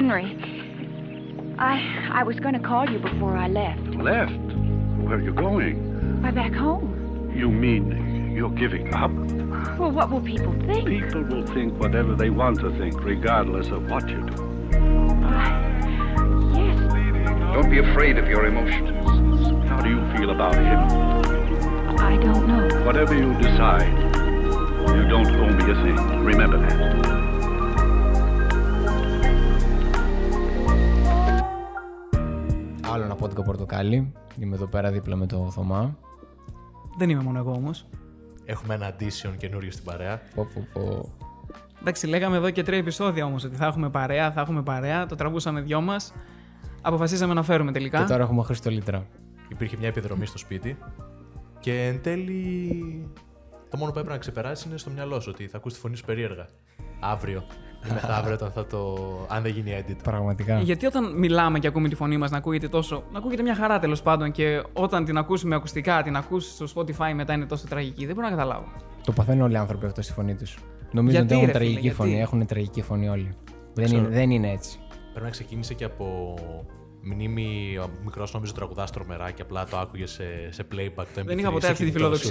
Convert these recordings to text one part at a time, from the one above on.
Henry. I I was going to call you before I left. Left? Where are you going? Why, back home. You mean you're giving up? Well, what will people think? People will think whatever they want to think, regardless of what you do. I, yes, Don't be afraid of your emotions. How do you feel about him? I don't know. Whatever you decide, you don't owe me a thing. Remember that. Άλλο ένα πόντικο πορτοκάλι. Είμαι εδώ πέρα δίπλα με το Θωμά. Δεν είμαι μόνο εγώ όμως. Έχουμε ένα addition καινούριο στην παρέα. Πω, πω, πω. Εντάξει, λέγαμε εδώ και τρία επεισόδια όμως ότι θα έχουμε παρέα, θα έχουμε παρέα. Το τραβούσαμε δυο μας. Αποφασίσαμε να φέρουμε τελικά. Και τώρα έχουμε Χριστολίτρα. Υπήρχε μια επιδρομή στο σπίτι και εν τέλει το μόνο που έπρεπε να ξεπεράσει είναι στο μυαλό σου ότι θα ακούσει τη φωνή σου περίεργα. Αύριο ή μεθαύριο όταν θα το. αν δεν γίνει edit. Πραγματικά. Γιατί όταν μιλάμε και ακούμε τη φωνή μας να ακούγεται τόσο. να ακούγεται μια χαρά τέλος πάντων και όταν την ακούσουμε ακουστικά, την ακούσει στο Spotify μετά είναι τόσο τραγική. Δεν μπορώ να καταλάβω. Το παθαίνουν όλοι οι άνθρωποι αυτό στη φωνή τους. Νομίζω Γιατί, ότι έχουν ρε φίλε, τραγική γιατί; φωνή. Έχουν τραγική φωνή όλοι. Δεν Ξέρω. είναι, δεν είναι έτσι. Πρέπει να ξεκίνησε και από μνήμη μικρός νόμιζε τραγουδάς τρομερά και απλά το άκουγε σε, σε playback το MP3. Δεν είχα ποτέ σε αυτή τη κινητό σου.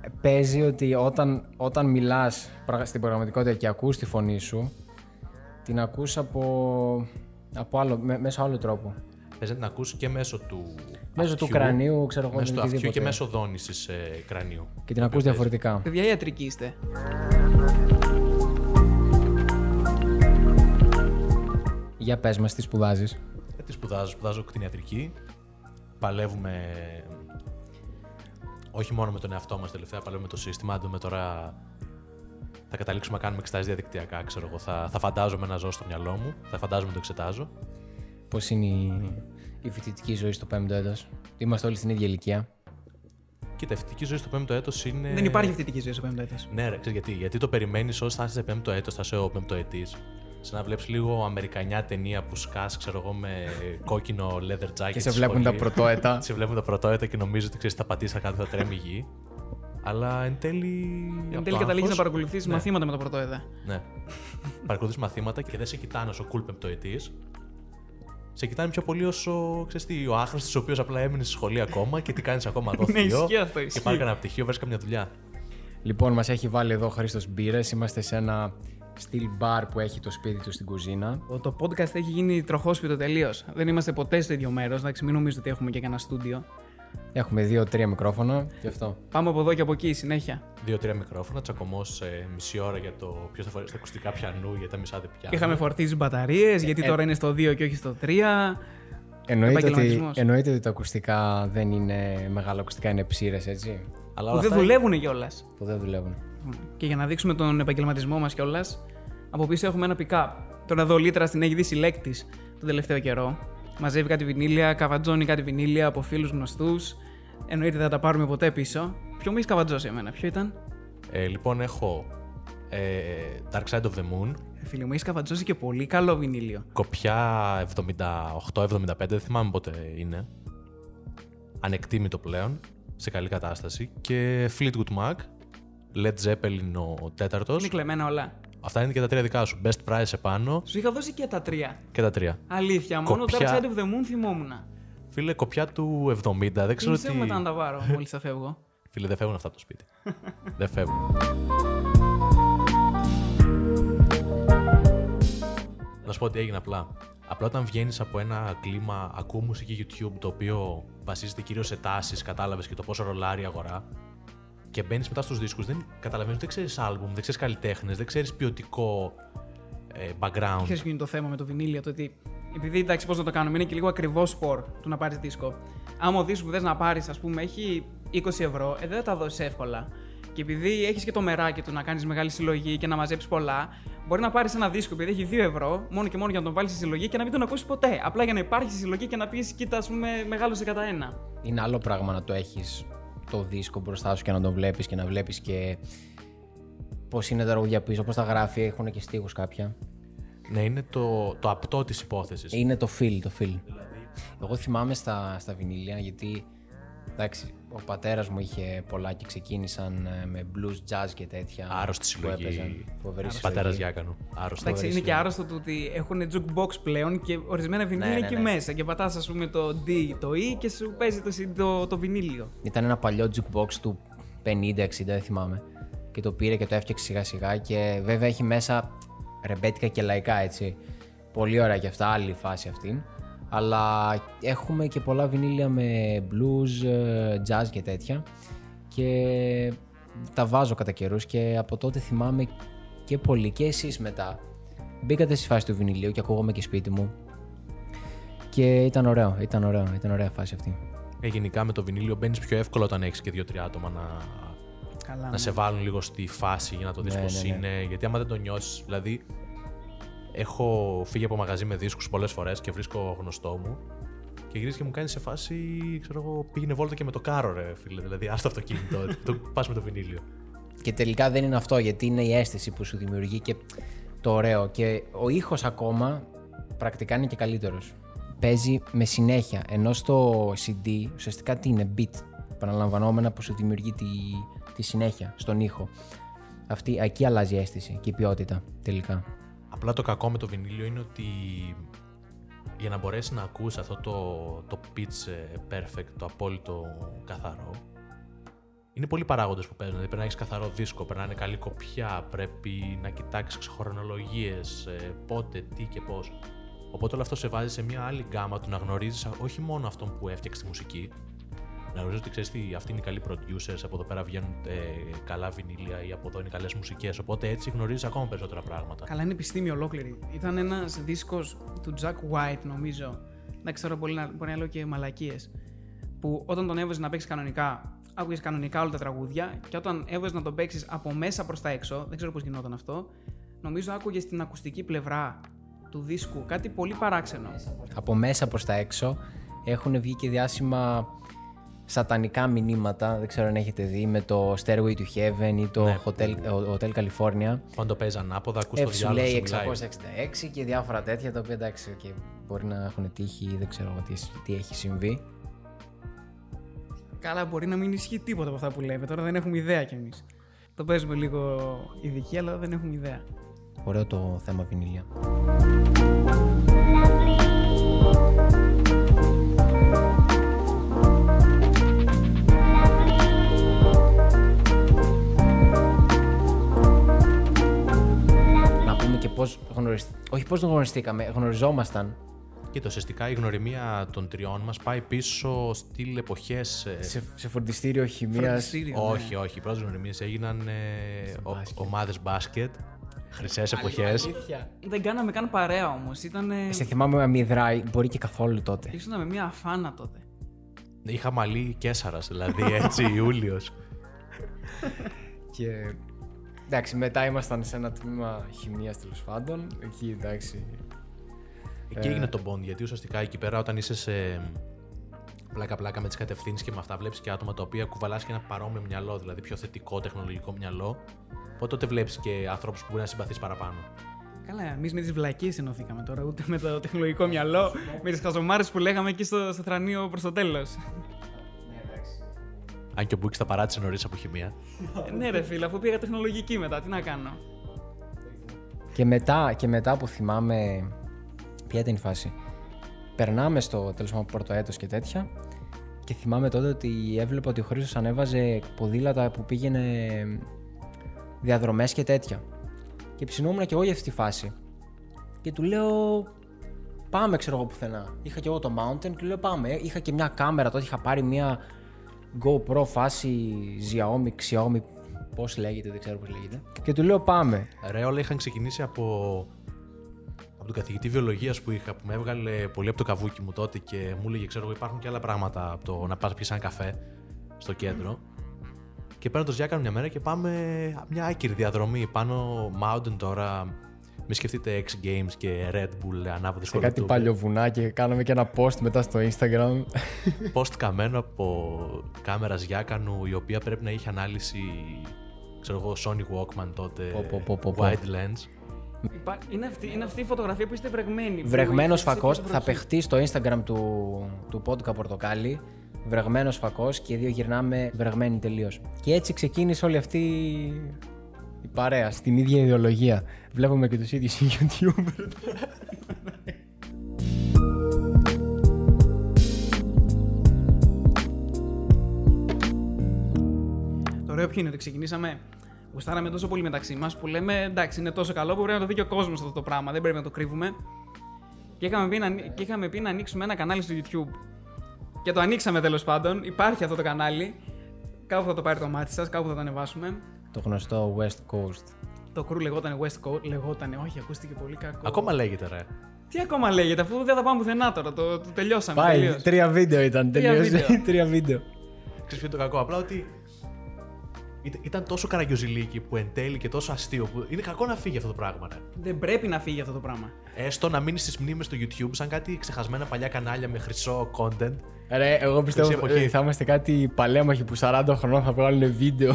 Φιλοδοξία. Ε, Παίζει ότι όταν, όταν μιλάς στην πραγματικότητα και ακούς τη φωνή σου, την ακούς από, από άλλο, με- μέσω άλλου τρόπου. Παίζει να την ακούσει και μέσω του. Μέσω του αυτιού, κρανίου, ξέρω εγώ, Μέσω του αυτιού οτιδήποτε. και μέσω δόνησης ε, κρανίου. Και την ακούς διαφορετικά. Παιδιά, ιατρικοί είστε. Για πες μας τι σπουδάζεις. Ε, τι σπουδάζω, σπουδάζω κτηνιατρική. Παλεύουμε όχι μόνο με τον εαυτό μας τελευταία, παλεύουμε με το σύστημα. Αν δούμε τώρα. Θα καταλήξουμε να κάνουμε εξετάσεις διαδικτυακά, ξέρω εγώ. Θα, θα φαντάζομαι να ζω στο μυαλό μου, θα φαντάζομαι να το εξετάζω. Πώς είναι η, η φοιτητική ζωή στο πέμπτο έτος; Είμαστε όλοι στην ίδια ηλικία. Κοίτα, η φοιτητική ζωή στο πέμπτο έτος είναι. Δεν υπάρχει φοιτητική ζωή στο πέμπτο έτος. Ναι, ρε, ξέρεις γιατί. Γιατί το περιμένεις όσο θα είσαι σε πέμπτο έτος, θα είσαι ο πέμπτο ετής. Σαν να βλέπεις λίγο αμερικανιά ταινία που σκάς, ξέρω εγώ, με κόκκινο leather jacket. Και σε στη βλέπουν τα σχολή. πρωτόετα. σε βλέπουν τα πρωτόετα και νομίζω ότι ξέρεις, θα πατήσει, θα κάνει, θα τρέμει η γη. Αλλά εν τέλει. Εν από τέλει το καταλήγεις να άγχος- παρακολουθήσει ναι, μαθήματα με το πρωτοέδα. Ναι. Παρακολουθείς μαθήματα και δεν σε κοιτάνε όσο cool πεμπτοετή. Σε κοιτάνε πιο πολύ όσο ξέρεις τι, ο άχρηστος, ο οποίος απλά έμεινε στη σχολή ακόμα και τι κάνεις ακόμα εδώ. Ναι, θείο, ισχύει αυτό, Και ισχύει. πάρει κανένα πτυχίο, βρει καμιά δουλειά. Λοιπόν, μας έχει βάλει εδώ ο Χρήστος Μπύρες. Είμαστε σε ένα στυλ bar που έχει το σπίτι του στην κουζίνα. Το podcast έχει γίνει τροχόσπιτο τελείως. Δεν είμαστε ποτέ στο ίδιο μέρος. Εντάξει, μην νομίζετε ότι έχουμε και κανένα στούντιο. Έχουμε δύο-τρία μικρόφωνα. Γι' αυτό. Πάμε από εδώ και από εκεί συνέχεια. Δύο-τρία μικρόφωνα, τσακωμός σε μισή ώρα για το ποιος θα φορέσει τα ακουστικά πιανού, γιατί τα μισά δεν πιάνουν. Είχαμε φορτίσει μπαταρίες, γιατί Ε, τώρα είναι στο 2 και όχι στο 3. Εννοείται ότι, Επαγγελματισμός. εννοείται ότι τα ακουστικά δεν είναι μεγάλα ακουστικά, είναι ψήρες, έτσι. Αλλά Που όλα δεν αυτά δουλεύουν κιόλας. Που δεν δουλεύουν. Και για να δείξουμε τον επαγγελματισμό μας κιόλας, από πίσω έχουμε ένα pick-up. Τον εδώ λίτρας την έχει δει συλλέκτης τον τελευταίο καιρό. Μαζεύει κάτι βινίλια, καβατζώνει κάτι βινίλια από φίλους γνωστούς. Εννοείται δεν θα τα πάρουμε ποτέ πίσω. Ποιο μου έχει καβατζώσει εμένα, ποιο ήταν; Ε, λοιπόν, έχω ε, Dark Side of the Moon, Ε, Φίλε μου, έχει καβατζώσει και πολύ καλό βινίλιο. κοπιά 78-75, δεν θυμάμαι πότε είναι. Ανεκτήμητο πλέον, σε καλή κατάσταση. Και Fleetwood Mac, Led Zeppelin ο τέταρτος. Είναι κλεμμένα όλα. Αυτά είναι και τα τρία δικά σου. Best price επάνω Σου είχα δώσει και τα τρία. και τα τρία. Αλήθεια, μόνο το Dark Κοπιά. Side of the Moon θυμόμουν. Φίλε, κοπιά του 70, δεν ξέρω Μισέ τι. μετά να τα πάρω μόλις θα φεύγω. Φίλε, δεν φεύγουν αυτά από το σπίτι. δεν φεύγουν. Να σου πω ότι έγινε απλά. Απλά όταν βγαίνεις από ένα κλίμα, ακούω μουσική YouTube το οποίο βασίζεται κυρίως σε τάσεις, κατάλαβες και το πόσο ρολάρει η αγορά. Και μπαίνεις μετά στους δίσκους, δεν καταλαβαίνεις, δεν ξέρεις άλμπουμ, δεν ξέρεις καλλιτέχνες, δεν ξέρεις ποιοτικό ε, background. Ξέρεις ποιο είναι το θέμα με το βινίλιο, το ότι επειδή εντάξει, πώς να το κάνουμε, είναι και λίγο ακριβό σπορ του να πάρεις δίσκο. Άμα ο δίσκος που θες να πάρεις, ας πούμε, έχει 20 ευρώ, ε, δεν θα τα δώσεις εύκολα. Και επειδή έχεις και το μεράκι του να κάνεις μεγάλη συλλογή και να μαζέψεις πολλά, μπορεί να πάρεις ένα δίσκο επειδή έχει 2 ευρώ, μόνο και μόνο για να τον βάλεις στη συλλογή και να μην τον ακούσεις ποτέ. Απλά για να υπάρχει στη συλλογή και να πεις, κοίτα, ας πούμε, μεγάλωσε κατά ένα. Είναι άλλο πράγμα να το έχεις το δίσκο μπροστά σου και να τον βλέπεις και να βλέπεις και πώς είναι τα τραγούδια πίσω, πώς τα γράφει, έχουν και στίχους κάποια. Ναι, είναι το, το απτό της υπόθεσης. Είναι το feel, το feel. Εγώ θυμάμαι στα, στα βινίλια γιατί, εντάξει, ο πατέρας μου είχε πολλά και ξεκίνησαν ε, με blues, jazz και τέτοια. Άρρωστη που έπαιζαν. συλλογή. Φοβερή Πατέρα συλλογή. Γιάκανου. Άρρωστο. Εντάξει, είναι συλλογή. και άρρωστο το ότι έχουν jukebox πλέον και ορισμένα βινίλια Ναι, ναι, εκεί ναι. μέσα. Και πατάς, ας πούμε, το D, το E και σου παίζει το, CD το, το βινίλιο. Ήταν ένα παλιό jukebox του 50-60, δεν θυμάμαι. Και το πήρε και το έφτιαξε σιγά σιγά. Και βέβαια έχει μέσα ρεμπέτικα και λαϊκά έτσι. Πολύ ωραία και αυτά, άλλη φάση αυτή. Αλλά έχουμε και πολλά βινίλια με blues, ε, jazz και τέτοια. Και τα βάζω κατά καιρούς και από τότε θυμάμαι και πολύ και εσείς μετά. Μπήκατε στη φάση του βινιλίου και ακούγομαι και σπίτι μου. Και ήταν ωραίο, ήταν ωραίο, ήταν ωραία φάση αυτή. Ε, γενικά με το βινίλιο μπαίνεις πιο εύκολα όταν έχεις και δύο-τρία άτομα να, Καλά. να ναι. σε βάλουν λίγο στη φάση για να το δεις Ναι, πώς ναι, ναι. είναι. Γιατί άμα δεν το νιώσεις, δηλαδή. Έχω φύγει από μαγαζί με δίσκους πολλές φορές και βρίσκω γνωστό μου και γυρίζει και μου κάνει σε φάση, ξέρω εγώ, πήγαινε βόλτα και με το κάρο, ρε φίλε. Δηλαδή, άστο αυτοκίνητο, το, πας με το βινίλιο. Και τελικά δεν είναι αυτό, γιατί είναι η αίσθηση που σου δημιουργεί και το ωραίο. Και ο ήχος ακόμα πρακτικά είναι και καλύτερος. Παίζει με συνέχεια, ενώ στο CD ουσιαστικά τι είναι, beat, επαναλαμβανόμενα που σου δημιουργεί τη, τη συνέχεια στον ήχο. Αυτή, εκεί αλλάζει η αίσθηση και η ποιότητα τελικά. Απλά το κακό με το βινίλιο είναι ότι για να μπορέσει να ακούσει αυτό το, το pitch ε, perfect, το απόλυτο καθαρό, είναι πολλοί παράγοντες που παίζουν. Δηλαδή πρέπει να έχεις καθαρό δίσκο, πρέπει να είναι καλή κοπιά, πρέπει να κοιτάξεις χρονολογίες, πότε, τι και πώς. Οπότε όλο αυτό σε βάζει σε μια άλλη γκάμα του να γνωρίζεις όχι μόνο αυτόν που έφτιαξε τη μουσική, να γνωρίζει ότι ξέρεις τι, αυτοί είναι οι καλοί producers, από εδώ πέρα βγαίνουν ε, καλά βινίλια ή από εδώ είναι καλές μουσικές. Οπότε έτσι γνωρίζεις ακόμα περισσότερα πράγματα. Καλά, είναι επιστήμη ολόκληρη. Ήταν ένας δίσκος του Jack White, νομίζω. Δεν ξέρω πολύ να μπορεί να λέω και μαλακίες. Που όταν τον έβαζες να παίξεις κανονικά, άκουγες κανονικά όλα τα τραγούδια. Και όταν έβαζες να τον παίξεις από μέσα προς τα έξω, δεν ξέρω πώς γινόταν αυτό, νομίζω άκουγες στην ακουστική πλευρά του δίσκου κάτι πολύ παράξενο. Από μέσα προς τα έξω έχουν βγει και διάσημα σατανικά μηνύματα, δεν ξέρω αν έχετε δει, με το Stairway to Heaven ή το Ναι. Hotel, Hotel California. Όταν το παίζει ανάποδα, ακούς το F σου διάλογο λέει σου μιλάει. 666 και διάφορα τέτοια τα οποία εντάξει και μπορεί να έχουν τύχει ή δεν ξέρω εγώ τι, τι έχει συμβεί. Καλά, μπορεί να μην ισχύει τίποτα από αυτά που λέμε. Τώρα δεν έχουμε ιδέα κι εμείς. Το παίζουμε λίγο ειδική, αλλά δεν έχουμε ιδέα. Ωραίο το θέμα βινίλια. Να πούμε και πώς γνωριστήκαμε. Όχι πώς γνωριστήκαμε, γνωριζόμασταν Και ουσιαστικά η γνωριμία των τριών μας πάει πίσω στυλ εποχές. σε, σε φροντιστήριο χημίας. Φροντιστήριο, ναι. όχι, όχι. Οι πρώτες γνωριμίες έγιναν ε, μπάσκετ. ομάδες μπάσκετ, χρυσές εποχές. Δεν κάναμε καν παρέα όμως. Ήταν. Σε θυμάμαι αμυδράει, μπορεί και καθόλου τότε. Ήσουν με μια αφάνα τότε. Είχα μαλλί Κέσσαρα, δηλαδή έτσι Ιούλιος. Και εντάξει, μετά ήμασταν σε ένα τμήμα χημίας τέλος πάντων. Εκεί εντάξει. Εκεί έγινε το bond, γιατί ουσιαστικά εκεί πέρα όταν είσαι σε πλάκα-πλάκα με τις κατευθύνσεις και με αυτά, βλέπεις και άτομα τα οποία κουβαλάς και ένα παρόμοιο μυαλό, δηλαδή πιο θετικό τεχνολογικό μυαλό. Οπότε τότε βλέπεις και ανθρώπους που μπορεί να συμπαθείς παραπάνω. Καλά, εμείς με τις βλακίες ενωθήκαμε τώρα. Ούτε με το τεχνολογικό μυαλό, με τις χαζομάρες που λέγαμε εκεί στο, στο θρανείο προς το τέλος. Αν και ο Μπούκη τα παράτησε νωρίς από χημεία. ναι, ρε φίλε, αφού πήγα τεχνολογική μετά, τι να κάνω. Και μετά, και μετά που θυμάμαι. Ποια ήταν η φάση. Περνάμε στο τέλος πάντων πρώτο έτος και τέτοια. Και θυμάμαι τότε ότι έβλεπα ότι ο Χρήστος ανέβαζε ποδήλατα που πήγαινε διαδρομές και τέτοια. Και ψινόμουν και εγώ για αυτή τη φάση. Και του λέω πάμε ξέρω εγώ πουθενά. Είχα και εγώ το mountain και του λέω πάμε. Είχα και μια κάμερα τότε, είχα πάρει μια GoPro φάση Xiaomi, Xiaomi, πώς λέγεται, δεν ξέρω πώς λέγεται. Και του λέω πάμε. Ρε, όλα είχαν ξεκινήσει από, από τον καθηγητή βιολογίας που είχα, που με έβγαλε πολύ από το καβούκι μου τότε και μου έλεγε: Ξέρω εγώ, υπάρχουν και άλλα πράγματα από το να πας πιει ένα καφέ στο κέντρο. Και παίρνω το Ζιάκανο μια μέρα και πάμε μια άκυρη διαδρομή πάνω mountain τώρα. Μην σκεφτείτε X Games και Red Bull ανάποδη Σε κάτι παλιοβουνά και κάναμε και ένα post μετά στο Instagram. Post καμένο από κάμερας Ζιάκανου η οποία πρέπει να είχε ανάλυση ξέρω εγώ Sony Walkman τότε Πω, πω, πω, πω, πω. wide lens Υπά- Είναι αυτή, είναι αυτή η φωτογραφία που είστε βρεγμένοι. που Βρεγμένο είστε φακός σε θα βροχή. παιχτεί στο Instagram του, του Πόντκα Πορτοκάλι. βρεγμένος φακός και οι δύο γυρνάμε βρεγμένοι τελείως. Και έτσι ξεκίνησε όλη αυτή η παρέα στην ίδια ιδεολογία. Βλέπουμε και τους ίδιους YouTuber. Το ωραίο ποιο είναι ότι ξεκινήσαμε. Γουστάραμε τόσο πολύ μεταξύ μας που λέμε εντάξει, είναι τόσο καλό που πρέπει να το δει και ο κόσμος αυτό το πράγμα. Δεν πρέπει να το κρύβουμε. Και είχαμε, πει να, και είχαμε πει να ανοίξουμε ένα κανάλι στο YouTube. Και το ανοίξαμε τέλος πάντων. Υπάρχει αυτό το κανάλι. Κάπου θα το πάρει το μάτι σας, κάπου θα το ανεβάσουμε. Το γνωστό West Coast. Το κρού λεγόταν West Coast. Λεγότανε, όχι, ακούστηκε πολύ κακό. Ακόμα λέγεται, ρε. Τι ακόμα λέγεται, αφού δεν θα πάμε πουθενά τώρα. Το, το τελειώσαμε. Πάει, τελείως. τρία βίντεο ήταν. Τρία Τελείωσε. βίντεο. Τρία βίντεο. Ξέρεις ποιο είναι το κακό, απλά ότι ήταν- ήταν τόσο καραγκιόζηλίκι που εν τέλει και τόσο αστείο που είναι κακό να φύγει αυτό το πράγμα. Ρε. Δεν πρέπει να φύγει αυτό το πράγμα. Έστω να μείνει στις μνήμες του YouTube σαν κάτι ξεχασμένα παλιά κανάλια με χρυσό content. Ρε, εγώ πιστεύω Χρυσή εποχή. ε, θα είμαστε κάτι παλέμαχοι που 40 χρονών θα βγάλουν βίντεο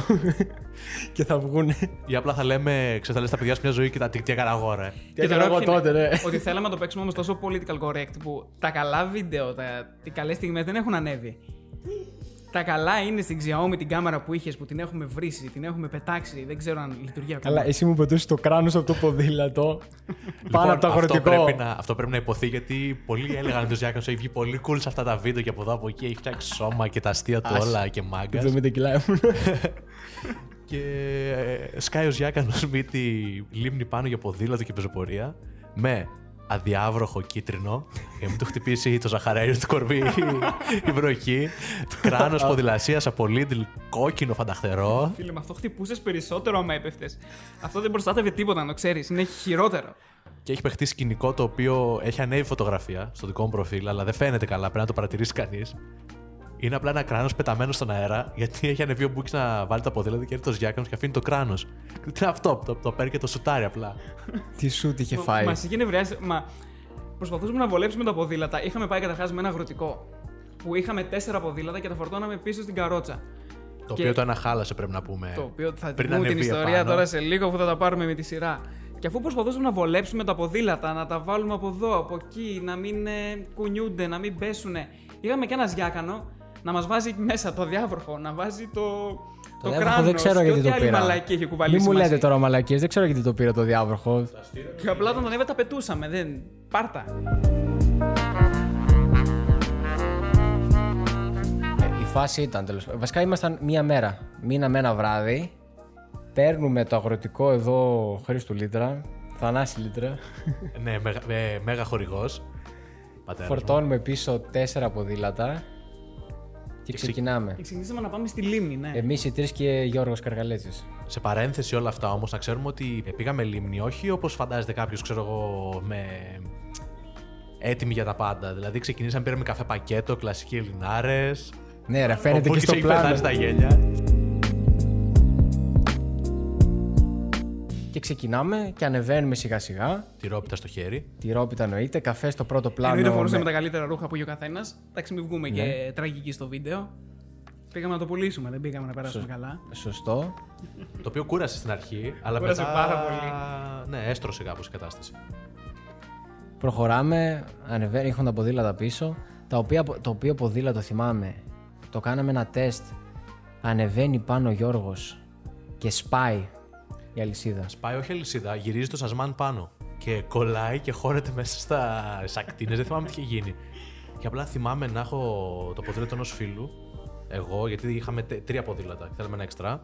και θα βγουν. Ή απλά θα λέμε, ξέρεις, θα λες τα παιδιά σου μια ζωή και τα τι έκανα εγώ, ρε. Τι έκανα ωραίο εγώ ποιο είναι τότε, ρε. Ότι θέλαμε να το παίξουμε όμως τόσο political correct που τα καλά βίντεο, τα, οι καλές στιγμές δεν έχουν ανέβει. Τα καλά είναι στην Xiaomi την κάμερα που είχες που την έχουμε βρήσει, την έχουμε πετάξει, δεν ξέρω αν λειτουργεί ακόμα. Καλά, εσύ μου πετούσες το κράνος από το ποδήλατο πάνω από το Λοιπόν, αυτό αγροτικό. πρέπει, να, αυτό πρέπει να υποθεί γιατί πολλοί έλεγαν ότι ο Ζιάκο έχει βγει πολύ cool σε αυτά τα βίντεο και από εδώ από εκεί έχει φτιάξει σώμα και τα αστεία του Άσε. όλα και μάγκας. 70 κιλά ήμουν. Και ε, σκάει ο Ζιάκανο μύτη λίμνη πάνω για ποδήλατο και πεζοπορία με αδιάβροχο κίτρινο για να μην του χτυπήσει το ζαχαρέριο του κορμί η βροχή. Κράνος ποδηλασίας από Lidl κόκκινο φανταχτερό. Φίλε, με αυτό χτυπούσες περισσότερο άμα έπεφτες. Αυτό δεν προστάτευε τίποτα, να το ξέρεις. Είναι χειρότερο. Και έχει παιχτεί σκηνικό το οποίο έχει ανέβει φωτογραφία στο δικό μου προφίλ, αλλά δεν φαίνεται καλά. Πρέπει να το παρατηρήσει κανείς. Είναι απλά ένα κράνος πεταμένο στον αέρα, γιατί έχει ανεβεί ο Μπούκι να βάλει τα ποδήλατα και έρθει το Ζιάκανο και αφήνει το κράνος. Τι είναι αυτό, το, το παίρνει και το σουτάρει απλά. Τι σου τι είχε φάει. Μας είχε νευριάσει. Μα προσπαθούσαμε να βολέψουμε τα ποδήλατα. Είχαμε πάει καταρχάς με ένα αγροτικό. Που είχαμε τέσσερα ποδήλατα και τα φορτώναμε πίσω στην καρότσα. Το Και- οποίο το ένα χάλασε, πρέπει να πούμε. Το οποίο θα πριν την πούμε την ανεβεί ιστορία επάνω. τώρα σε λίγο που θα τα πάρουμε με τη σειρά. Και αφού προσπαθούσαμε να βολέψουμε τα ποδήλατα, να τα βάλουμε από εδώ, από εκεί, να μην ε, κουνιούνται, να μην πέσουνε. Είχαμε και ένα ζιάκανο να μας βάζει μέσα το διάβροχο, να βάζει το, το, Το διάβροχο κράνος δεν ξέρω και γιατί ό,τι το άλλη πήρα. μαλακή έχει κουβαλήσει Μην μου μαζί. λέτε τώρα μαλακίες, δεν ξέρω γιατί το πήρα το διάβροχο. Και απλά όταν τον έβε τα πετούσαμε, δεν. Πάρτα. Ε, η φάση ήταν τέλος πάντων. Βασικά ήμασταν μία μέρα. Μείναμε ένα βράδυ. Παίρνουμε το αγροτικό εδώ Χρήστου Λίτρα. Θανάση Λίτρα. Ναι, μεγα, με, μέγα χορηγός. Φορτώνουμε πίσω τέσσερα ποδήλατα. Και ξε- ξεκινάμε. Και ξεκινήσαμε να πάμε στη λίμνη, ναι. Εμείς οι τρεις και Γιώργος Καργαλέτσης. Σε παρένθεση όλα αυτά όμως, να ξέρουμε ότι πήγαμε λίμνη, όχι όπως φαντάζεται κάποιος, ξέρω εγώ, με. έτοιμοι για τα πάντα. Δηλαδή, ξεκινήσαμε, πήραμε καφέ πακέτο, κλασικοί Ελληνάρες. Ναι, ρε, φαίνεται και στο έχει πλάνο. πεθάνει στα γέλια. Και ξεκινάμε και ανεβαίνουμε σιγά σιγά. Τη ρόπιτα στο χέρι. Τη ρόπιτα εννοείται, καφέ στο πρώτο πλάνο. Εννοείται φορούσαμε με- τα καλύτερα ρούχα που είχε ο καθένας. Εντάξει, μην βγούμε Ναι. και τραγικοί στο βίντεο. Πήγαμε να το πουλήσουμε, δεν πήγαμε να περάσουμε καλά. Σωστό. Το οποίο κούρασε στην αρχή, αλλά Κούρασε μετά. πάρα πολύ. Ναι, έστρωσε κάπως η κατάσταση. Προχωράμε, ανεβαίνει, έχουν τα ποδήλατα πίσω. Τα οποία, το οποίο ποδήλατο θυμάμαι, το κάναμε ένα τεστ. Ανεβαίνει πάνω ο Γιώργος και σπάει η αλυσίδα. Πάει όχι αλυσίδα, γυρίζει το σασμάν πάνω. Και κολλάει και χώρεται μέσα στα σακτίνε. Δεν θυμάμαι τι είχε γίνει. Και απλά θυμάμαι να έχω το ποδήλατο ενός φίλου. Εγώ, γιατί είχαμε τε- τρία ποδήλατα και θέλαμε ένα εξτρά.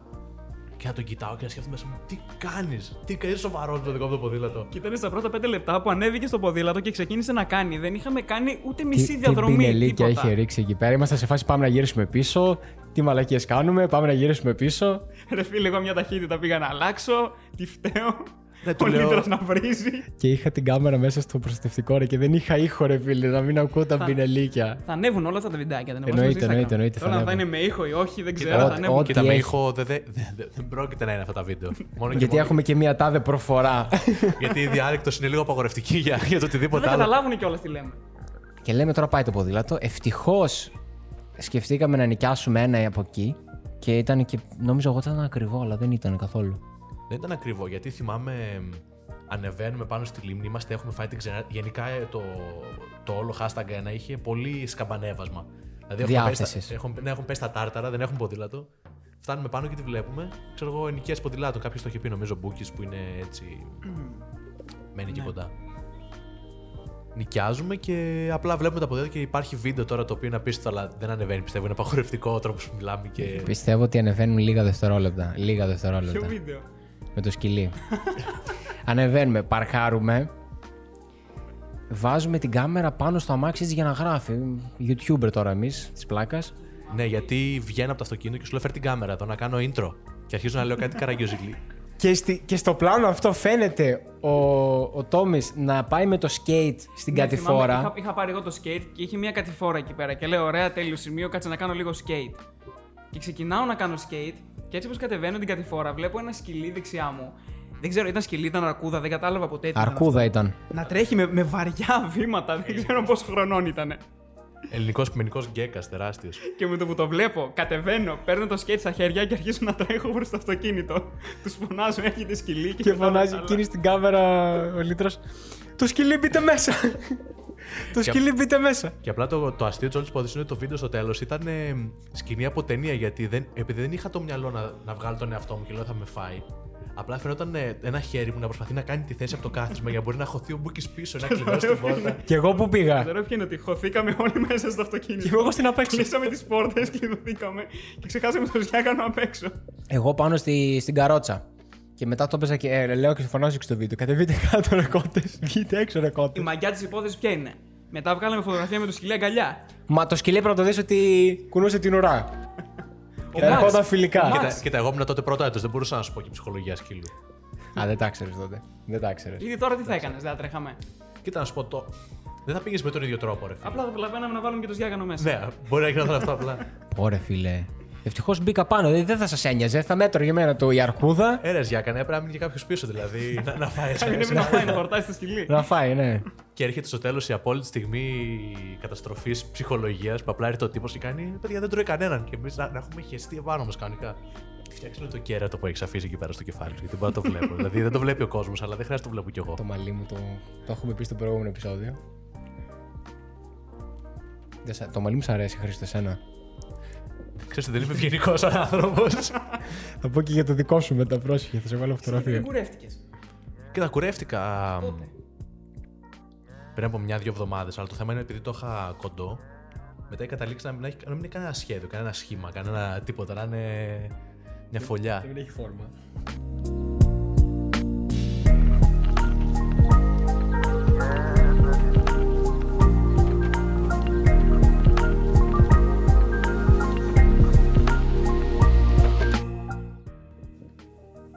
Και να τον κοιτάω και να σκέφτομαι μέσα μου, τι κάνεις, τι κάνεις σοβαρός με το δικό μου το ποδήλατο; Και ήταν στα πρώτα πέντε λεπτά που ανέβηκε στο ποδήλατο και ξεκίνησε να κάνει. Δεν είχαμε κάνει ούτε μισή Τι- διαδρομή. Τι πινελίκια τίποτα. είχε ρίξει εκεί πέρα. Είμαστε σε φάση πάμε να γυρίσουμε πίσω. Τι μαλακίες κάνουμε, πάμε να γυρίσουμε πίσω. Ρε φίλε, εγώ μια ταχύτητα πήγα να αλλάξω. Τι φταίω. Ναι, του ο λέω- Λίτρας να βρίζει. Και είχα την κάμερα μέσα στο προστατευτικό ρε και δεν είχα ήχο ρε φίλε, να μην ακούω τα Θα- μπινελίκια. Θα ανέβουν όλα αυτά τα βιντεάκια. Δεν Εννοείται, ανεβάζουμε στο εννοείται, Instagram. εννοείται, θα Τώρα αν θα ανέβουν. είναι με ήχο ή όχι, δεν Κοίτα, ξέρω. Θα ό,τι- ανέβουν. ό,τι Κοίτα, με έχει. ήχο δεν, δεν, δεν, δεν πρόκειται να είναι αυτά τα βίντεο. Μόνο και Γιατί μόνο- έχουμε και μία τάδε προφορά. Γιατί η διάλεκτος είναι λίγο απαγορευτική για, για το Δεν οτιδήποτε θα άλλο. καταλάβουν κιόλας τι λέμε. και λέμε τώρα πάει το ποδήλατο. Ευτυχώς σκεφτήκαμε να νοικιάσουμε ένα από εκεί. Και ήταν και. Νομίζω εγώ ότι ήταν ακριβό, αλλά δεν ήταν καθόλου. Δεν ήταν ακριβό γιατί θυμάμαι ανεβαίνουμε πάνω στη λίμνη, είμαστε, έχουμε φάει την ξενέρα. Γενικά ε, το, το όλο hashtag 1 είχε πολύ σκαμπανέβασμα. Δηλαδή έχουν πέσει, Διάθεσης. τα- έχουν, ναι, έχουν πέσει τα τάρταρα, δεν έχουν ποδήλατο. Φτάνουμε πάνω και τη βλέπουμε. Ξέρω εγώ, ενοικίε ποδηλάτων. Κάποιος το είχε πει, νομίζω, Μπούκι που είναι έτσι. μένει εκεί Ναι. κοντά. Νοικιάζουμε και απλά βλέπουμε τα ποδήλατα και υπάρχει βίντεο τώρα το οποίο είναι απίστευτο, αλλά δεν ανεβαίνει. Πιστεύω είναι απαγορευτικό ο τρόπος που μιλάμε. Και... Πιστεύω ότι ανεβαίνουν λίγα δευτερόλεπτα. Λίγα δευτερόλεπτα. Ποιο βίντεο; Με το σκυλί. Ανεβαίνουμε, παρχάρουμε. Βάζουμε την κάμερα πάνω στο αμάξι της για να γράφει. YouTuber τώρα εμείς, της πλάκας. Ναι, γιατί βγαίνω από το αυτοκίνητο και σου λέω φέρ την κάμερα εδώ να κάνω intro. Και αρχίζω να λέω κάτι καραγκιόζιγλι. Και, στη, και στο πλάνο αυτό φαίνεται ο, ο Τόμις να πάει με το skate στην Ναι, κατηφόρα. θυμάμαι, Είχα, είχα πάρει εγώ το skate και είχε μια κατηφόρα εκεί πέρα. Και λέω: Ωραία, τέλειο σημείο, κάτσε να κάνω λίγο skate. Και ξεκινάω να κάνω skate και έτσι όπως κατεβαίνω την κατηφόρα, βλέπω ένα σκυλί δεξιά μου. Δεν ξέρω, ήταν σκυλί, ήταν αρκούδα, δεν κατάλαβα ποτέ. τι ήταν Αρκούδα ήταν. αυτό. Να τρέχει με, με βαριά βήματα, δεν ξέρω πόσο χρονών ήταν. Ελληνικός ποιμενικό γκέκας, τεράστιος. Και με το που το βλέπω, κατεβαίνω, παίρνω το skate στα χέρια και αρχίζω να τρέχω προς το αυτοκίνητο. Τους φωνάζω, έχετε σκυλί. Και μετά φωνάζει μετά, εκείνη στην κάμερα ο Λίτρος Το σκυλί μπείτε μέσα! Το σκυλί μπείτε μέσα! Και απλά το, το αστείο της όλης υπόθεσης είναι ότι το βίντεο στο τέλος ήταν ε, σκηνή από ταινία. Γιατί δεν, επειδή δεν είχα το μυαλό να, να βγάλω τον εαυτό μου και λέω θα με φάει. Απλά φαινόταν ε, ένα χέρι μου να προσπαθεί να κάνει τη θέση από το κάθισμα για να μπορεί να χωθεί ο Μπούκι πίσω, να κλειδώσει την πόρτα. Και εγώ που πήγα. Το ωραίο ποιο είναι ότι χωθήκαμε όλοι μέσα στο αυτοκίνητο. Και εγώ στην απ' έξω. Κλείσαμε τις πόρτες, κλειδωθήκαμε και ξεχάσαμε το Ζιάκανο απ' έξω. Εγώ πάνω στη, στην καρότσα. Και μετά το έπαιζα και ε, λέω και φωνάζω και στο βίντεο. Κατεβείτε κάτω ρε κότες, βγείτε έξω ρε Η κότες. μαγιά της υπόθεσης ποια είναι; Μετά βγάλαμε φωτογραφία με το σκυλί αγκαλιά. Μα το σκυλί πρέπει να το δεις ότι κουνούσε την ουρά. Ο Και ερχόταν Μαξ. φιλικά. Ο Κοίτα, Μαξ. κοίτα, εγώ ήμουν τότε πρώτο έτος, δεν μπορούσα να σου πω και ψυχολογία σκύλου. Α, δεν τα ξέρεις τότε. Δεν τα ξέρεις. Ήδη τώρα τι θα έκανες, δεν θα τρέχαμε. Κοίτα να σου πω το. Δεν θα πήγες με τον ίδιο τρόπο, ρε φίλε. Απλά θα προλαβαίναμε να βάλουμε και το Ζιάκανο μέσα. Ναι, μπορεί να γινόταν αυτό απλά. Ωραία φίλε. Ευτυχώς μπήκα πάνω, δηλαδή δεν θα σας ένοιαζε. Θα μέτρωγε εμένα το η αρκούδα. Έρε Γιάκανε, έπρεπε να μείνει και κάποιος πίσω δηλαδή. να, να φάει. Είναι να φάει να χορτάσει το σκυλί. Να φάει, ναι. και έρχεται στο τέλος η απόλυτη στιγμή καταστροφής ψυχολογίας που απλά έρχεται ο τύπος και κάνει Παιδιά δεν τρώει κανέναν. Και εμείς να, να έχουμε χεστεί επάνω μας κανονικά. Φτιάξε το κέρατο που έχει αφήσει εκεί πέρα στο κεφάλι σου, γιατί μπορώ να το βλέπω. δηλαδή δεν το βλέπει ο κόσμος, αλλά δεν χρειάζεται να το βλέπω κι εγώ. Το μαλλί μου το, το έχουμε πει στο προηγούμενο επεισόδιο. Δεν σα- Το μαλλί μου σ' αρέσει, Χρήστο, εσένα; Ξέρετε, δεν είμαι ευγενικός άνθρωπος. Θα πω και για το δικό σου μετά, πρόσεχε, θα σε βάλω Δεν φωτογραφία. κουρεύτηκες. και τα κουρεύτηκα Πότε; πριν από μια-δύο εβδομάδες. Αλλά το θέμα είναι επειδή το είχα κοντό, μετά έχει καταλήξει να μην, έχει, να μην είναι κανένα σχέδιο, κανένα σχήμα, κανένα τίποτα. Να είναι μια φωλιά. Δεν έχει φόρμα.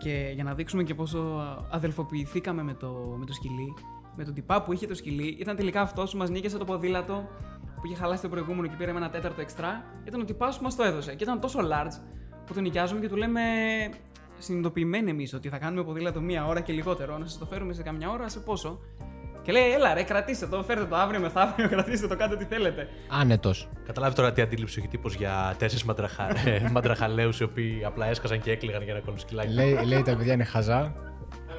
Και για να δείξουμε και πόσο αδελφοποιηθήκαμε με το, με το σκυλί, με τον τυπά που είχε το σκυλί, ήταν τελικά αυτός που μας νίκησε το ποδήλατο που είχε χαλάσει το προηγούμενο και πήραμε ένα τέταρτο εξτρά. Ήταν ο τυπάς που μας το έδωσε. Και ήταν τόσο large που τον νοικιάζουμε και του λέμε συνειδητοποιημένοι εμείς ότι θα κάνουμε ποδήλατο μία ώρα και λιγότερο. Να σας το φέρουμε σε καμιά ώρα, σε πόσο. Και λέει, έλα ρε, κρατήστε το, φέρτε το αύριο μεθαύριο, κρατήστε το, κάντε ό,τι θέλετε. Άνετος. Καταλάβει τώρα τι αντίληψη έχει τύπος για τέσσερις μαντραχα... ε, μαντραχαλαίους οι οποίοι απλά έσκαζαν και έκλειγαν για να κόλλουν σκυλάκι. λέει, λέει τα παιδιά είναι χαζά.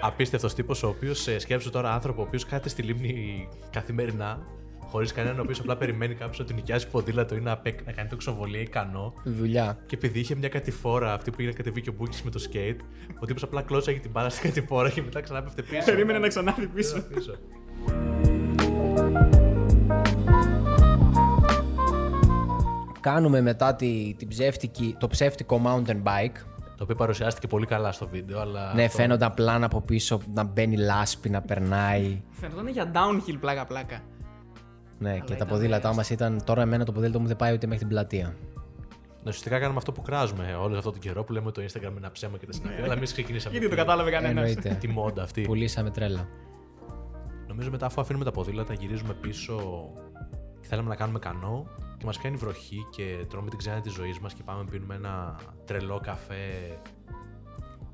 Απίστευτος τύπος ο οποίος σκέψου τώρα άνθρωπο ο οποίος κάθεται στη λίμνη καθημερινά, χωρίς κανέναν ο οποίος απλά περιμένει κάποιος να του νοικιάσει ποδήλατο ή να, παί- να κάνει το ξοβολία ικανό. Δουλειά. Και επειδή είχε μια κατηφόρα αυτή που πήγε να κατεβεί και ο Μπούκη με το skate, ο τύπος απλά κλώτσαγε την μπάλα στην κατηφόρα και μετά ξανά πέφτε πίσω. Περίμενε να ξανάρθει πίσω. πίσω. Κάνουμε μετά τη, την ψεύτικη, το ψεύτικο mountain bike. Το οποίο παρουσιάστηκε πολύ καλά στο βίντεο, αλλά. Ναι, αυτό- φαίνονταν πλάνα από πίσω να μπαίνει λάσπη, να περνάει. Φαινόταν για downhill πλάκα-πλάκα. Ναι, και τα ήταν ποδήλατά μας ήταν. Τώρα, εμένα το ποδήλατο μου δεν πάει ούτε μέχρι την πλατεία. Ναι, ουσιαστικά κάναμε αυτό που κράζουμε όλο αυτό τον καιρό που λέμε το Instagram με ένα ψέμα και τα συναφή. αλλά εμείς ξεκινήσαμε. Ήδη το τη- κατάλαβε κανένας. Εννοείται. Τη μόντα αυτή. Πουλήσαμε τρέλα. Νομίζω μετά, αφού αφήνουμε τα ποδήλατα, γυρίζουμε πίσω και θέλαμε να κάνουμε κανό και μας πιάνει βροχή και τρώμε την ξένα της ζωής μας και πάμε πίνουμε ένα τρελό καφέ.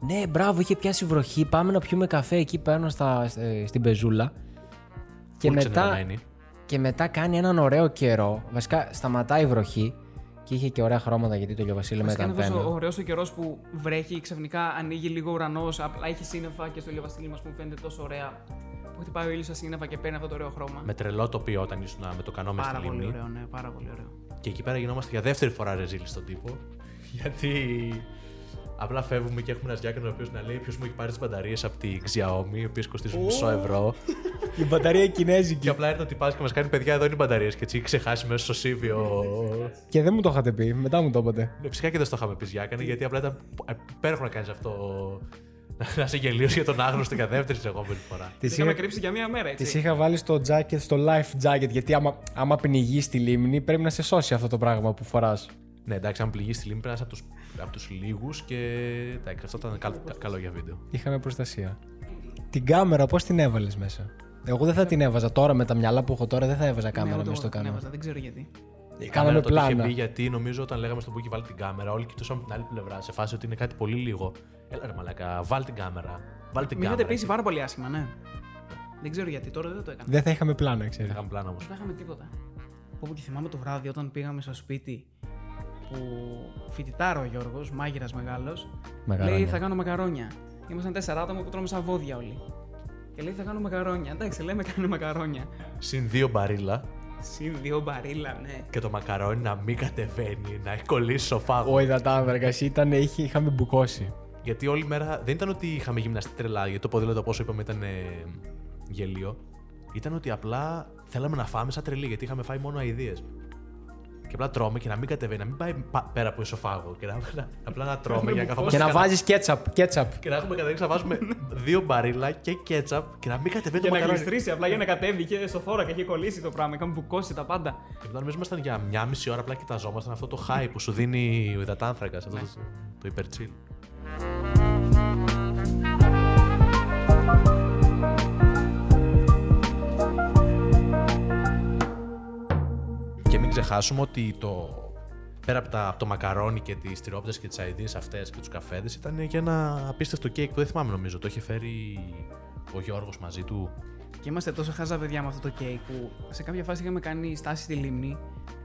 Ναι, μπράβο, είχε πιάσει βροχή. Πάμε να πιούμε καφέ εκεί πάνω στα, ε, στην πεζούλα. Και full μετά, ξενερωμένοι. και μετά κάνει έναν ωραίο καιρό. Βασικά σταματάει η βροχή και είχε και ωραία χρώματα γιατί το ηλιοβασίλεμα Βασικά ήταν είναι τόσο πένα. ωραίος ο καιρός που βρέχει, ξαφνικά ανοίγει λίγο ουρανός, απλά έχει σύννεφα και στο ηλιοβασίλεμα μας που φαίνεται τόσο ωραία. Που χτυπάει ο ήλιος στα σύννεφα και παίρνει αυτό το ωραίο χρώμα. Με τρελό τοπίο όταν ήσουν με το κανό μες Πάρα στη πολύ λίμνη. ωραίο, ναι, πάρα πολύ ωραίο. Και εκεί πέρα γινόμαστε για δεύτερη φορά ρεζίλοι στον τύπο. Γιατί απλά φεύγουμε και έχουμε ένας διάκανο ο οποίος να λέει ποιος μου έχει πάρει τις μπαταρίε από τη Xiaomi, οι οποίες κοστίζουν μισό ευρώ. Η μπαταρία κινέζικη. και απλά έρθει ο τυπάς και μας κάνει παιδιά εδώ είναι οι μπαταρίε. Και έτσι έχει ξεχάσει μέσα στο Σίβιο. Και δεν μου το είχατε πει, μετά μου το είπατε. ναι, φυσικά και δεν στο είχαμε πει Γιάκανε, γιατί απλά ήταν υπέροχο να κάνεις αυτό. να είσαι γελίος για τον άγνωστο για δεύτερη σε επόμενη φορά. Τη Τις είχαμε είχα, κρύψει για μία μέρα, έτσι. τις είχα βάλει στο jacket, στο life jacket, γιατί άμα, άμα πνιγείς στη λίμνη πρέπει να σε σώσει αυτό το πράγμα που φοράς. Ναι, εντάξει, αν πληγεί στη λίμνη πρέπει να είσαι από του λίγους και εντάξει, αυτό ήταν καλό, καλό για βίντεο. Είχαμε προστασία. Την κάμερα πώς την έβαλες μέσα; Εγώ δεν θα την έβαζα τώρα με τα μυαλά που έχω τώρα, δεν θα έβαζα Ναι, κάμερα εγώ το- μέσα στο την κανάλι. έβαζα, Δεν ξέρω γιατί. Η Κάναμε κάμερα τότε είχε πλάνα. μπει γιατί νομίζω όταν λέγαμε στον Μπούκι βάλει την κάμερα, όλοι κοιτούσαν από την άλλη πλευρά σε φάση ότι είναι κάτι πολύ λίγο. Έλα ρε μαλάκα, βάλει την κάμερα. Βάλει την Με είχατε κάμερα. πείσει πάρα πολύ άσχημα, ναι. Δεν ξέρω γιατί, τώρα δεν το έκανα. Δεν θα είχαμε πλάνα, ξέρεις. Δεν είχαμε πλάνα όμως. Δεν είχαμε τίποτα. Όπου και θυμάμαι το βράδυ όταν πήγαμε στο σπίτι που φοιτητάρα ο Γιώργος, μάγειρας μεγάλος, Μακαρόνια. λέει θα κάνω μακαρόνια. Ήμασταν τέσσερα άτομα που τρώμε σαν βόδια όλοι. Και λέει θα κάνω μακαρόνια. Εντάξει, λέμε κάνε μακαρόνια. Συν δύο μπαρίλα Συν δύο μπαρίλα, ναι. και το μακαρόνι να μην κατεβαίνει, να έχει κολλήσει στο φάγο. Ο υδατάνθρακα ήταν, είχε, είχαμε μπουκώσει. Γιατί όλη μέρα δεν ήταν ότι είχαμε γυμναστεί τρελά, γιατί το ποδήλατο πόσο είπαμε ήταν ε, γελίο. Ήταν ότι απλά θέλαμε να φάμε σαν τρελή, γιατί είχαμε φάει μόνο αειδίε. Και απλά τρώμε και να μην κατεβαίνει, να μην πάει πα- πέρα από ισοφάγο. Και να, να- απλά να τρώμε για να καθόμαστε Και να κανα- βάζεις κέτσαπ, κέτσαπ. Και να έχουμε καταλήξει να βάζουμε δύο μπαρίλα και κέτσαπ και να μην κατεβαίνει Και το να μακαρόνι. γλιστρήσει απλά για να κατέβει και στο φόρα και είχε κολλήσει το πράγμα. Είχαμε μπουκώσει τα πάντα. Και μετά νομίζω ήμασταν για μια μισή ώρα απλά κοιταζόμασταν αυτό το high που σου δίνει ο υδατάνθρακας, αυτό το, το υπερτσίλ. Ξεχάσουμε ότι το, πέρα από, τα, από το μακαρόνι και τις τυρόπιτες και τις αηδίες αυτές και τους καφέδες ήταν και ένα απίστευτο κέικ που δεν θυμάμαι νομίζω. Το είχε φέρει ο Γιώργος μαζί του. Και είμαστε τόσο χαζά παιδιά με αυτό το κέικ που σε κάποια φάση είχαμε κάνει στάση στη λίμνη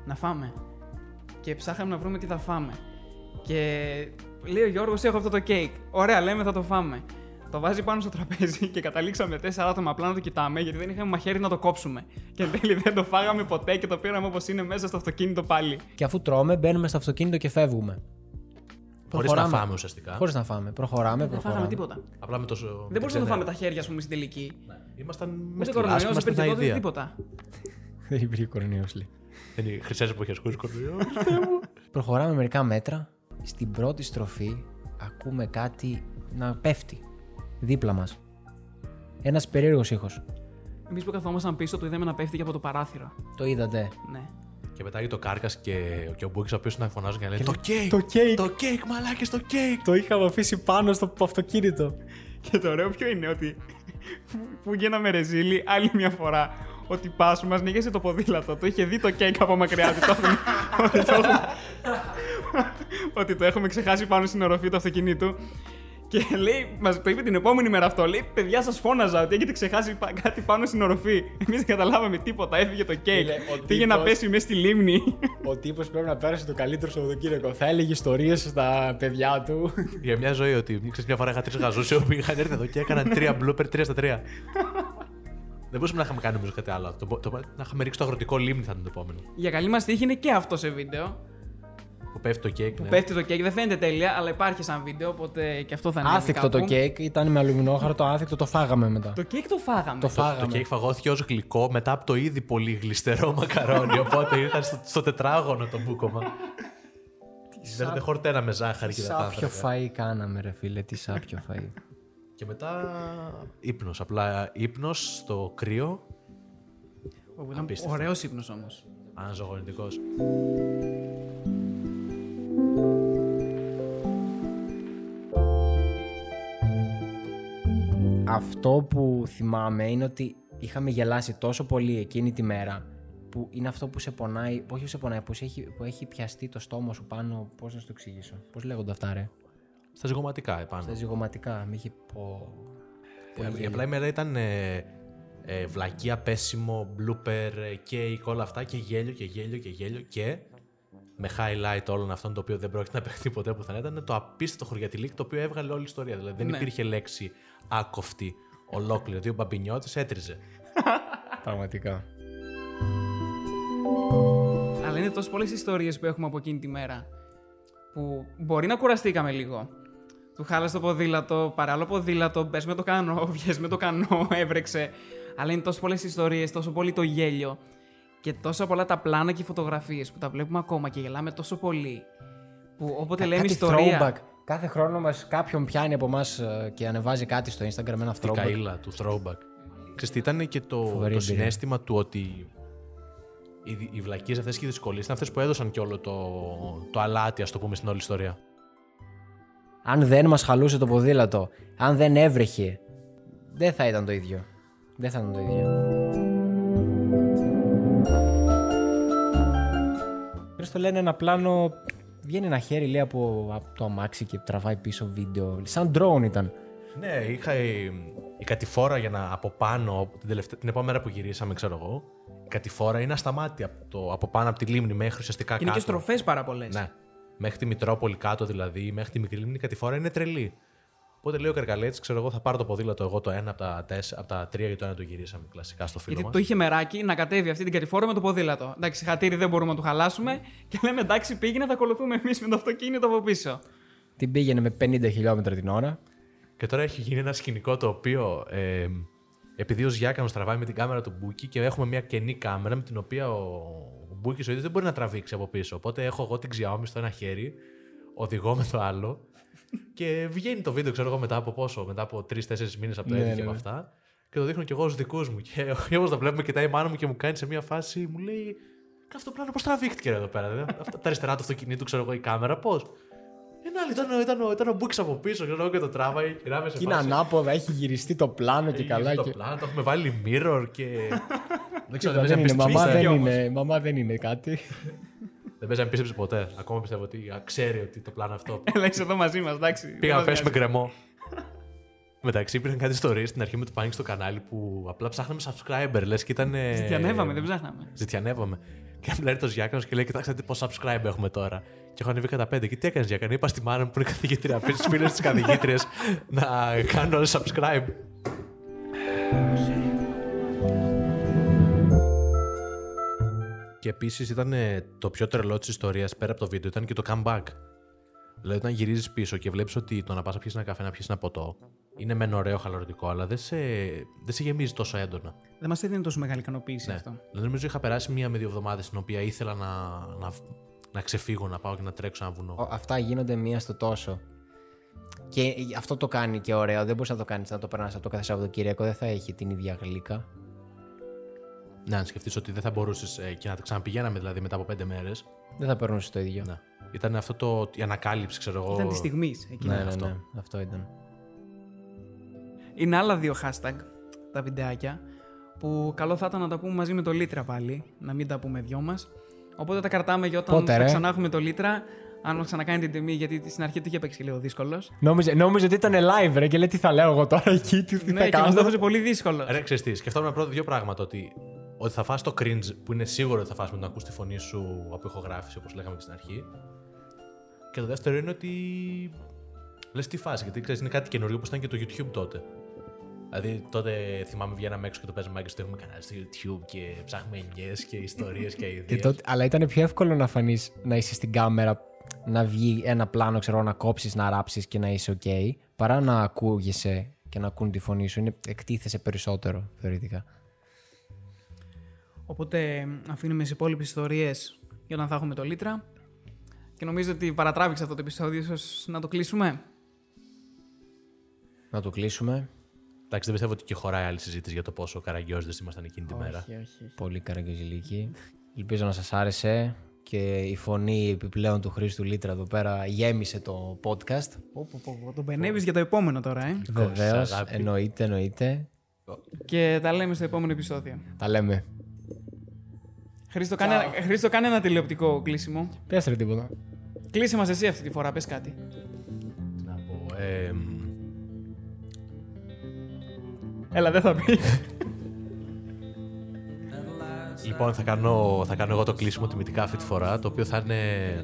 να φάμε. Και ψάχαμε να βρούμε τι θα φάμε. Και λέει ο Γιώργος έχω αυτό το κέικ. Ωραία, λέμε θα το φάμε. Το βάζει πάνω στο τραπέζι και καταλήξαμε τέσσερα άτομα απλά να το κοιτάμε γιατί δεν είχαμε μαχαίρι να το κόψουμε. Και εν τέλει δεν το φάγαμε ποτέ και το πήραμε όπως είναι μέσα στο αυτοκίνητο πάλι. Και αφού τρώμε, μπαίνουμε στο αυτοκίνητο και φεύγουμε. Χωρίς να φάμε ουσιαστικά. Χωρίς να φάμε. Προχωράμε, Δεν φάγαμε προχωράμε. τίποτα. Απλά με τόσο. Δεν μπορούσαμε να το φάμε τα χέρια, ας πούμε, στην τελική. Ήμασταν μέσα Ούτε στη κορονοϊός, λάσπη, ήμασταν υπήρχε στην τότε, αηδία. τίποτα. Δεν υπήρχε κορονοϊός, λέει. Δεν είναι χρυσέ εποχέ χωρί κορονοϊό. Προχωράμε μερικά μέτρα. Στην πρώτη στροφή ακούμε κάτι να πέφτει δίπλα μας. Ένας περίεργος ήχος. Εμείς που καθόμασταν πίσω, το είδαμε να πέφτει και από το παράθυρο. Το είδατε. Ναι. και πετάγει το κάρκας και, και ο Μπούκης ο οποίος να φωνάζουν και να λένε Το κέικ! Το κέικ! Το κέικ, μαλάκι, το κέικ! Το είχαμε αφήσει πάνω στο αυτοκίνητο. Και το ωραίο ποιο είναι ότι που, που γίναμε ρεζίλι άλλη μια φορά. Ότι πας μας νίγησε το ποδήλατο. Το είχε δει το κέικ από μακριά. Ότι το έχουμε, ότι το έχουμε, ότι το έχουμε ξεχάσει πάνω στην οροφή του αυτοκινήτου. Και λέει, μας το είπε την επόμενη μέρα αυτό. Λέει, παιδιά, σας φώναζα ότι έχετε ξεχάσει πα- κάτι πάνω στην οροφή. Εμείς δεν καταλάβαμε τίποτα. Έφυγε το κέικ. Φίλε, ο Πήγε να τύπος- πέσει μέσα στη λίμνη. Ο τύπος πρέπει να πέρασε το καλύτερο Σαββατοκύριακο. Θα έλεγε ιστορίες στα παιδιά του. Για μια ζωή ότι ξέρεις, μια φορά είχα τρεις γαζούς οι οποίοι είχαν έρθει εδώ και έκαναν τρία blooper τρία στα τρία. Δεν μπορούσαμε να είχαμε κάνει νομίζω κάτι άλλο. Το, το, να είχαμε ρίξει το αγροτικό λίμνη θα ήταν το επόμενο. Για καλή μας τύχη είναι και αυτό σε βίντεο. Που πέφτει το κέικ. Ναι. Πέφτει το κέικ, δεν φαίνεται τέλεια, αλλά υπάρχει σαν βίντεο, οπότε και αυτό θα είναι. Άθικτο το κέικ, ήταν με αλουμινόχαρτο, άθικτο το φάγαμε μετά. Το κέικ το φάγαμε. Το Το φάγαμε. κέικ φαγώθηκε ως γλυκό μετά από το ήδη πολύ γλιστερό μακαρόνι. οπότε ήρθαν στο, στο τετράγωνο το μπούκωμα. δεν, δεν χορταίναμε ζάχαρη και Σάπιο υδατάνθρακα. φαΐ κάναμε ρε φίλε, τι σάπιο φαΐ. Και μετά ύπνος. Απλά ύπνος στο κρύο. Ω, Ήταν Απίστευτο. ωραίος ύπνος όμως. Αναζωογονητικό. Αυτό που θυμάμαι είναι ότι είχαμε γελάσει τόσο πολύ εκείνη τη μέρα που είναι αυτό που σε πονάει, που όχι που σε πονάει, που, σε έχει, που έχει πιαστεί το στόμα σου πάνω, πώς να σου το εξηγήσω, πώς λέγονται αυτά ρε, Στα ζυγωματικά επάνω. στα ζυγωματικά, μη είχε πω... Ε, Απλά η μέρα ήταν ε, ε, βλακεία, πέσιμο, blooper, ε, cake, όλα αυτά και γέλιο και γέλιο και γέλιο και με highlight όλων αυτών το οποίο δεν πρόκειται να παιχτεί ποτέ πουθενά ήταν το απίστευτο χωριατιλίκ το οποίο έβγαλε όλη η ιστορία. Δηλαδή δεν Ναι. υπήρχε λέξη άκοφτη Ολόκληρο. Δύο μπαμπινιώτες έτριζε. Πραγματικά. Αλλά είναι τόσο πολλές ιστορίες που έχουμε από εκείνη τη μέρα. Που μπορεί να κουραστήκαμε λίγο. Του χάλασε το ποδήλατο, παράλληλο ποδήλατο, μπες με το κανό, βγες με το κανό, έβρεξε. Αλλά είναι τόσο πολλές ιστορίες, τόσο πολύ το γέλιο. Και τόσο πολλά τα πλάνα και οι φωτογραφίες που τα βλέπουμε ακόμα και γελάμε τόσο πολύ. Που όποτε λέμε Κάτι ιστορία. throwback. Κάθε χρόνο μας κάποιον πιάνει από εμάς και ανεβάζει κάτι στο Instagram ένα Τη throwback. καήλα του throwback. Ξέρεις τι ήταν και το, Φοβερή το εμπειρία. συνέστημα του ότι οι, οι βλακίες αυτές και οι δυσκολίες είναι αυτές που έδωσαν και όλο το, το αλάτι, ας το πούμε, στην όλη ιστορία. Αν δεν μας χαλούσε το ποδήλατο, αν δεν έβρεχε, δεν θα ήταν το ίδιο. Δεν θα ήταν το ίδιο. Πες το λένε ένα πλάνο, βγαίνει ένα χέρι λέει από, από το αμάξι και τραβάει πίσω βίντεο. Σαν drone ήταν. Ναι, είχα η, η κατηφόρα για να από πάνω, την, τελευταία, την επόμενη μέρα που γυρίσαμε, ξέρω εγώ, η κατηφόρα είναι ασταμάτητη από, το, από πάνω από τη λίμνη μέχρι ουσιαστικά Είναι κάτω. και στροφές πάρα πολλές. Ναι. Μέχρι τη Μητρόπολη κάτω δηλαδή, μέχρι τη μικρή λίμνη, η κατηφόρα είναι τρελή. Οπότε λέει ο Καρκαλέτη, ξέρω εγώ, θα πάρω το ποδήλατο εγώ το ένα από τα, τέσσερα, από τα τρία και το ένα το γυρίσαμε κλασικά στο φίλο Γιατί μας. το είχε μεράκι να κατέβει αυτή την κατηφόρα με το ποδήλατο. Εντάξει, χατήρι δεν μπορούμε να του χαλάσουμε και λέμε εντάξει, πήγαινε, θα ακολουθούμε εμείς με το αυτοκίνητο από πίσω. Την πήγαινε με 50 χιλιόμετρα την ώρα. Και τώρα έχει γίνει ένα σκηνικό το οποίο. Ε, επειδή ο Γιάκανο τραβάει με την κάμερα του Μπούκι και έχουμε μια κενή κάμερα με την οποία ο, ο Μπούκι ο ίδιος δεν μπορεί να τραβήξει από πίσω. Οπότε έχω εγώ την Xiaomi στο ένα χέρι, οδηγώ με το άλλο. Και βγαίνει το βίντεο, ξέρω εγώ, μετά από πόσο, μετά από τρει-τέσσερι μήνες από το Ναι, edit ναι, και από ναι. αυτά. Και το δείχνω κι εγώ στους δικούς μου. Και όπως το βλέπουμε, κοιτάει η μάνα μου και μου κάνει σε μια φάση, μου λέει. «Κα Αυτό το πλάνο πώς τραβήχτηκε ρε, εδώ πέρα. δε; Αυτά, τα αριστερά του αυτοκινήτου, ξέρω εγώ, η κάμερα, πώς. Είναι άλλη, ήταν, ήταν, ήταν, ήταν ο Μπούκι από πίσω, ξέρω εγώ, και το τράβαει. Και να είμαι σε Και είναι φάση, ανάποδα, έχει γυριστεί το πλάνο και έχει καλά. το Και... πλάνο, το έχουμε βάλει mirror και. δεν ξέρω, δεν, δεν είναι, παίζει μαμά, ποτέ. δεν όμως. είναι, μαμά δεν είναι κάτι. Δεν παίζει να πίστεψε ποτέ. Ακόμα πιστεύω ότι α, ξέρει ότι το πλάνο αυτό. Έλα, είσαι εδώ μαζί μας, εντάξει. Πήγαμε Δεν να μας πέσουμε νοιάζει. γκρεμό. Μεταξύ υπήρχαν κάτι ιστορίε στην αρχή με το πάνι στο κανάλι που απλά ψάχναμε subscriber, λες και ήταν. Ζητιανεύαμε, δεν ψάχναμε. Ζητιανεύαμε. Και απλά έρθει το Γιάκανο και λέει: Κοιτάξτε τι πόσα subscribe έχουμε τώρα. Και έχω ανέβει κατά πέντε. Και τι έκανες, Γιάκανο, είπα στη μάνα μου που είναι καθηγήτρια, πει στι φίλες της καθηγήτριας να κάνουν όλοι subscribe. Και επίσης ήταν ε, το πιο τρελό της ιστορίας πέρα από το βίντεο ήταν και το comeback. Δηλαδή, όταν γυρίζεις πίσω και βλέπεις ότι το να πας να πιεις ένα καφέ, να πιεις ένα ποτό, είναι μεν ωραίο χαλαρωτικό, αλλά δεν σε, δεν σε γεμίζει τόσο έντονα. Δεν μας έδινε τόσο μεγάλη ικανοποίηση Ναι. αυτό. Δηλαδή, νομίζω είχα περάσει μία με δύο εβδομάδες στην οποία ήθελα να, να, να ξεφύγω, να πάω και να τρέξω ένα βουνό. Ο- Αυτά γίνονται μία στο τόσο. Και αυτό το κάνει και ωραίο. Δεν μπορείς να το κάνεις να το περνάς από το κάθε Σαββατοκύριακο. Δεν θα έχει την ίδια γλύκα. Ναι, αν σκεφτείς ότι δεν θα μπορούσες και να τα ξαναπηγαίναμε δηλαδή μετά από πέντε μέρες. Δεν θα περνούσε το ίδιο. Ναι. Ήταν αυτό το, η ανακάλυψη, ξέρω εγώ. Ήταν της στιγμής εκεί. Ναι, ναι, αυτό. ναι, αυτό ήταν. Είναι άλλα δύο hashtag τα βιντεάκια που καλό θα ήταν να τα πούμε μαζί με το Λίτρα πάλι, να μην τα πούμε δυο μας. Οπότε τα κρατάμε για όταν Πότε, θα ρε; ξανά έχουμε το Λίτρα. Αν μας ξανακάνει την τιμή, γιατί στην αρχή του είχε παίξει λίγο δύσκολος. Νόμιζε, νόμιζε ότι ήταν live, ρε, και λέει τι θα λέω εγώ τώρα εκεί, τι, τι Ναι, θα και μας κάνω. το έδωσε πολύ δύσκολος. Ρε, ξέρεις τι, σκεφτόμουν πρώτα δύο πράγματα. Ότι, ότι θα φας το cringe που είναι σίγουρο ότι θα φας με τον ακούς τη φωνή σου από ηχογράφηση, όπως λέγαμε και στην αρχή. Και το δεύτερο είναι ότι. Λες τι φάση, γιατί ξέρεις, είναι κάτι καινούριο που ήταν και το YouTube τότε. Δηλαδή τότε θυμάμαι βγαίναμε έξω και το παίζαμε και στο έχουμε κανάλι στο YouTube και ψάχνουμε ενιαίε και ιστορίες και Και ιδέες. τότε, αλλά ήταν πιο εύκολο να φανείς, να είσαι στην κάμερα, να βγει ένα πλάνο, ξέρω, να κόψεις, να ράψεις και να είσαι ok, παρά να ακούγεσαι και να ακούν τη φωνή σου. Είναι, εκτίθεσαι περισσότερο, θεωρητικά. Οπότε αφήνουμε τις υπόλοιπες ιστορίες για όταν θα έχουμε το Λίτρα. Και νομίζω ότι παρατράβηξε αυτό το επεισόδιο, ίσως να το κλείσουμε. Να το κλείσουμε. Εντάξει, δεν πιστεύω ότι και χωράει άλλη συζήτηση για το πόσο καραγκιόζητε ήμασταν εκείνη τη μέρα. όχι, όχι. Πολύ καραγκιόζηλικη. Ελπίζω να σας άρεσε και η φωνή επιπλέον του Χρήστου Λίτρα εδώ πέρα γέμισε το podcast. Πω, πω, πω, πω. Τον πενεύεις για το επόμενο τώρα, ε; Βεβαίως, αγάπη. εννοείται, εννοείται. Και τα λέμε στο επόμενο επεισόδιο. Τα λέμε. Χρήστο, κάνε, Χρήστο, κάνε ένα τηλεοπτικό κλείσιμο. Πες ρε τίποτα. Κλείσε μας εσύ αυτή τη φορά, πες κάτι. Τι να πω. Ε, Έλα, δεν θα πει. λοιπόν, θα κάνω, θα κάνω εγώ το κλείσιμο τιμητικά αυτή τη φορά, το οποίο θα είναι.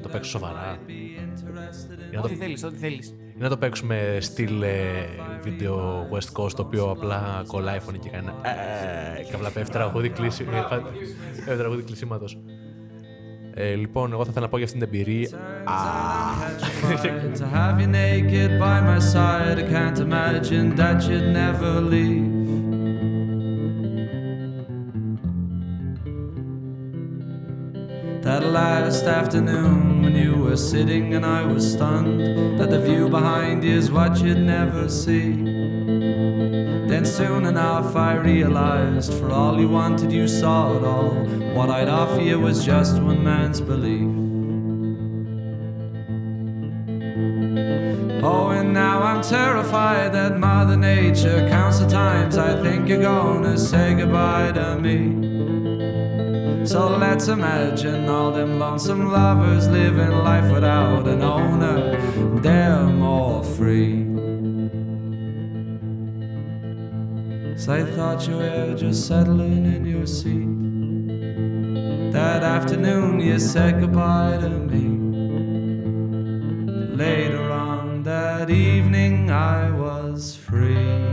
το παίξω σοβαρά. Για να το ό,τι θέλεις, ό,τι θέλεις. Ή να το παίξουμε στυλ ε, βίντεο West Coast το οποίο απλά κολλάει η φωνή και κάνει ε, και απλά πέφτει τραγούδι, κλείσι, ε, πα- πέφτει τραγούδι κλεισίματος. Ε, λοιπόν, εγώ θα ήθελα να πω για αυτήν την εμπειρία. to have you naked by my side. I can't imagine that you'd never leave. That last afternoon when you were sitting and I was stunned, that the view behind you is what you'd never see. Then soon enough I realized for all you wanted, you saw it all. What I'd offer you was just one man's belief. Oh, and now I'm terrified that Mother Nature counts the times I think you're gonna say goodbye to me. So let's imagine all them lonesome lovers living life without an owner. They're more free. So I thought you were just settling in your seat. That afternoon you said goodbye to me. Later on that evening I was free.